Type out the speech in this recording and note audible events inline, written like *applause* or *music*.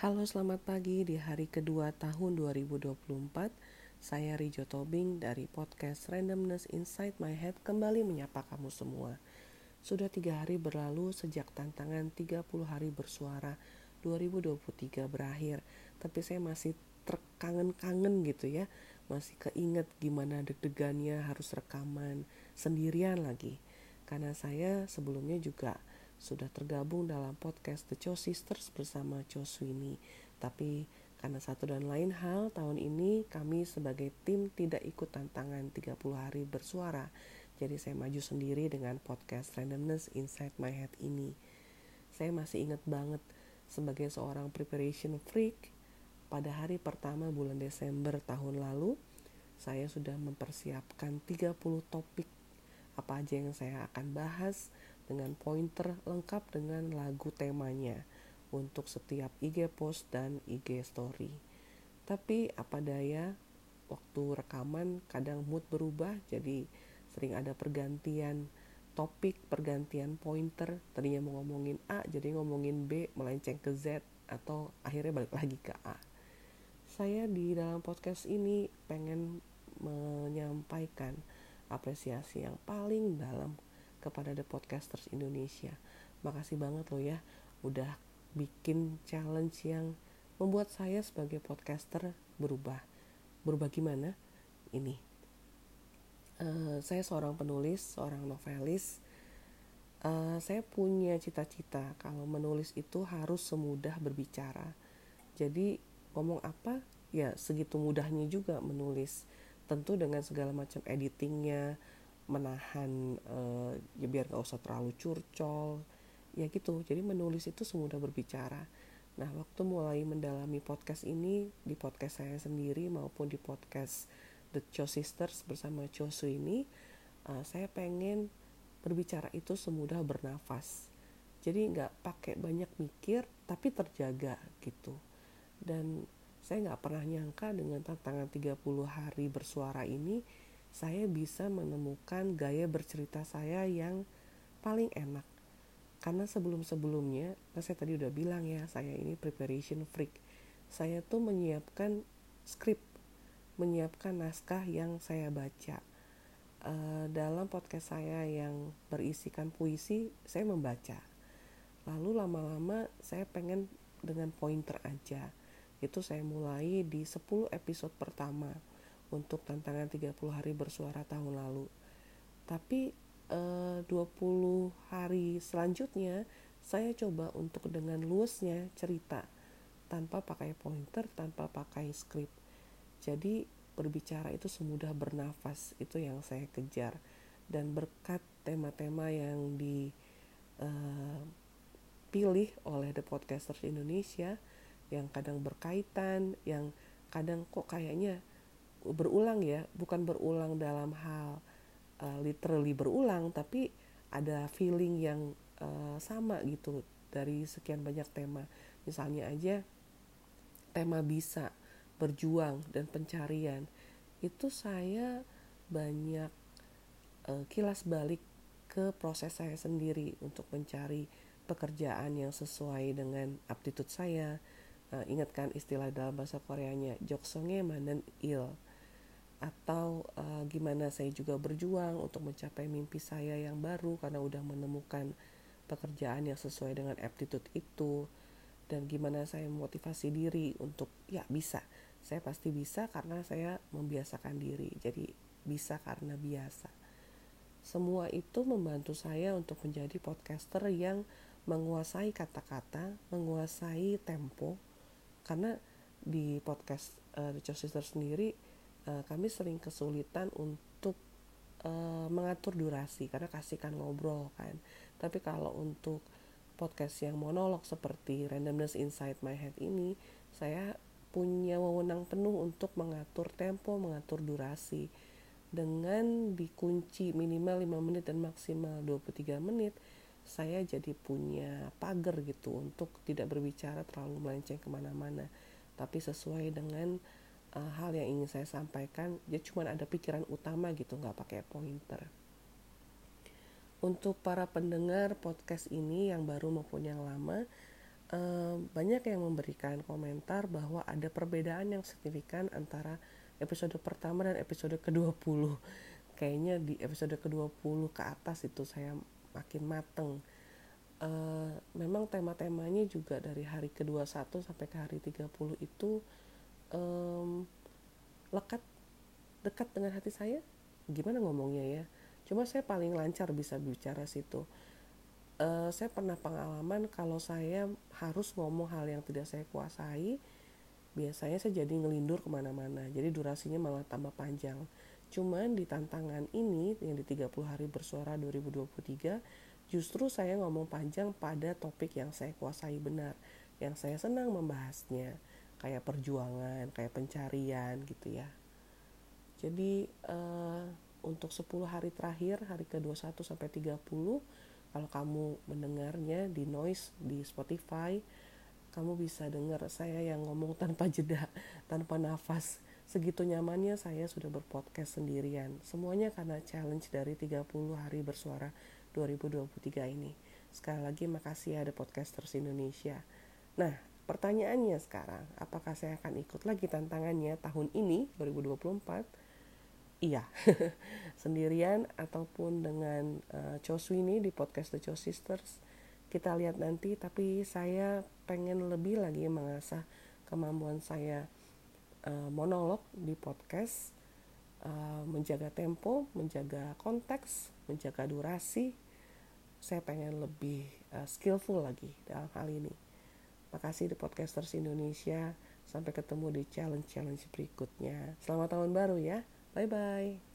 Halo selamat pagi di hari kedua tahun 2024 Saya Rijo Tobing dari podcast Randomness Inside My Head kembali menyapa kamu semua. Sudah tiga hari berlalu sejak tantangan 30 hari bersuara 2023 berakhir. Tapi saya masih terkangen-kangen gitu ya. Masih keinget gimana deg-degannya harus rekaman sendirian lagi. Karena saya sebelumnya juga sudah tergabung dalam podcast The Cho Sisters bersama Cho Sweeney. Tapi karena satu dan lain hal, tahun ini kami sebagai tim tidak ikut tantangan 30 hari bersuara. Jadi saya maju sendiri dengan podcast Randomness Inside My Head ini. Saya masih ingat banget sebagai seorang preparation freak, pada hari pertama bulan Desember tahun lalu, saya sudah mempersiapkan 30 topik apa aja yang saya akan bahas, dengan pointer lengkap dengan lagu temanya untuk setiap IG post dan IG story. Tapi apa daya, waktu rekaman kadang mood berubah jadi sering ada pergantian topik, pergantian pointer. Tadinya mau ngomongin A jadi ngomongin B, melenceng ke Z atau akhirnya balik lagi ke A. Saya di dalam podcast ini pengen menyampaikan apresiasi yang paling dalam kepada The Podcasters Indonesia. Makasih banget loh ya udah bikin challenge yang membuat saya sebagai podcaster berubah. Berubah gimana? Ini. Uh, saya seorang penulis, seorang novelis. Uh, saya punya cita-cita kalau menulis itu harus semudah berbicara. Jadi ngomong apa ya segitu mudahnya juga menulis. Tentu dengan segala macam editingnya, menahan uh, ya biar gak usah terlalu curcol ya gitu. Jadi menulis itu semudah berbicara. Nah waktu mulai mendalami podcast ini di podcast saya sendiri maupun di podcast The Cho Sisters bersama Cho Su ini uh, saya pengen berbicara itu semudah bernafas. Jadi nggak pakai banyak mikir tapi terjaga gitu. Dan saya nggak pernah nyangka dengan tantangan 30 hari bersuara ini saya bisa menemukan gaya bercerita saya yang paling enak. Karena sebelum-sebelumnya, nah saya tadi udah bilang ya, saya ini preparation freak. Saya tuh menyiapkan skrip, menyiapkan naskah yang saya baca. Uh, dalam podcast saya yang berisikan puisi, saya membaca. Lalu lama-lama saya pengen dengan pointer aja. Itu saya mulai di 10 episode pertama untuk tantangan 30 hari bersuara tahun lalu. Tapi eh, 20 hari selanjutnya saya coba untuk dengan luasnya cerita tanpa pakai pointer, tanpa pakai skrip. Jadi berbicara itu semudah bernafas, itu yang saya kejar. Dan berkat tema-tema yang dipilih eh, oleh The Podcasters Indonesia, yang kadang berkaitan, yang kadang kok kayaknya berulang ya bukan berulang dalam hal uh, literally berulang tapi ada feeling yang uh, sama gitu dari sekian banyak tema. Misalnya aja tema bisa berjuang dan pencarian. Itu saya banyak uh, kilas balik ke proses saya sendiri untuk mencari pekerjaan yang sesuai dengan aptitude saya. Uh, ingatkan istilah dalam bahasa Koreanya joksongnya manen il atau uh, gimana saya juga berjuang untuk mencapai mimpi saya yang baru karena udah menemukan pekerjaan yang sesuai dengan aptitude itu. Dan gimana saya memotivasi diri untuk ya bisa. Saya pasti bisa karena saya membiasakan diri. Jadi bisa karena biasa. Semua itu membantu saya untuk menjadi podcaster yang menguasai kata-kata menguasai tempo. Karena di podcast uh, The Sister sendiri uh, kami sering kesulitan untuk uh, mengatur durasi karena kasihkan ngobrol kan. Tapi kalau untuk podcast yang monolog seperti Randomness Inside My Head ini saya punya wewenang penuh untuk mengatur tempo, mengatur durasi dengan dikunci minimal 5 menit dan maksimal 23 menit. Saya jadi punya pagar gitu untuk tidak berbicara terlalu melenceng ke mana-mana. Tapi sesuai dengan uh, hal yang ingin saya sampaikan dia cuma ada pikiran utama gitu nggak pakai pointer. Untuk para pendengar podcast ini yang baru maupun yang lama uh, banyak yang memberikan komentar bahwa ada perbedaan yang signifikan antara episode pertama dan episode ke-20 kayaknya di episode ke-20 ke atas itu saya makin mateng. Uh, memang tema-temanya juga dari hari ke-21 sampai ke hari 30 itu um, lekat dekat dengan hati saya gimana ngomongnya ya? Cuma saya paling lancar bisa bicara situ. Uh, saya pernah pengalaman kalau saya harus ngomong hal yang tidak saya kuasai biasanya saya jadi ngelindur ke mana-mana. Jadi durasinya malah tambah panjang. Cuman di tantangan ini yang di 30 hari bersuara 2023 justru saya ngomong panjang pada topik yang saya kuasai benar yang saya senang membahasnya kayak perjuangan kayak pencarian gitu ya jadi uh, untuk 10 hari terakhir hari ke-21 sampai 30 kalau kamu mendengarnya di noise di Spotify kamu bisa dengar saya yang ngomong tanpa jeda, tanpa nafas. Segitu nyamannya saya sudah berpodcast sendirian. Semuanya karena challenge dari 30 hari bersuara 2023 ini. Sekali lagi makasih ada podcasters Indonesia. Nah, pertanyaannya sekarang, apakah saya akan ikut lagi tantangannya tahun ini 2024? Iya, *laughs* sendirian ataupun dengan uh, Choswini di podcast The Cho Sisters. Kita lihat nanti tapi saya pengen lebih lagi mengasah kemampuan saya uh, monolog di podcast uh, menjaga tempo menjaga konteks menjaga durasi. Saya pengen lebih uh, skillful lagi dalam hal ini makasih di podcasters Indonesia. Sampai ketemu di challenge-challenge berikutnya. Selamat tahun baru ya. Bye bye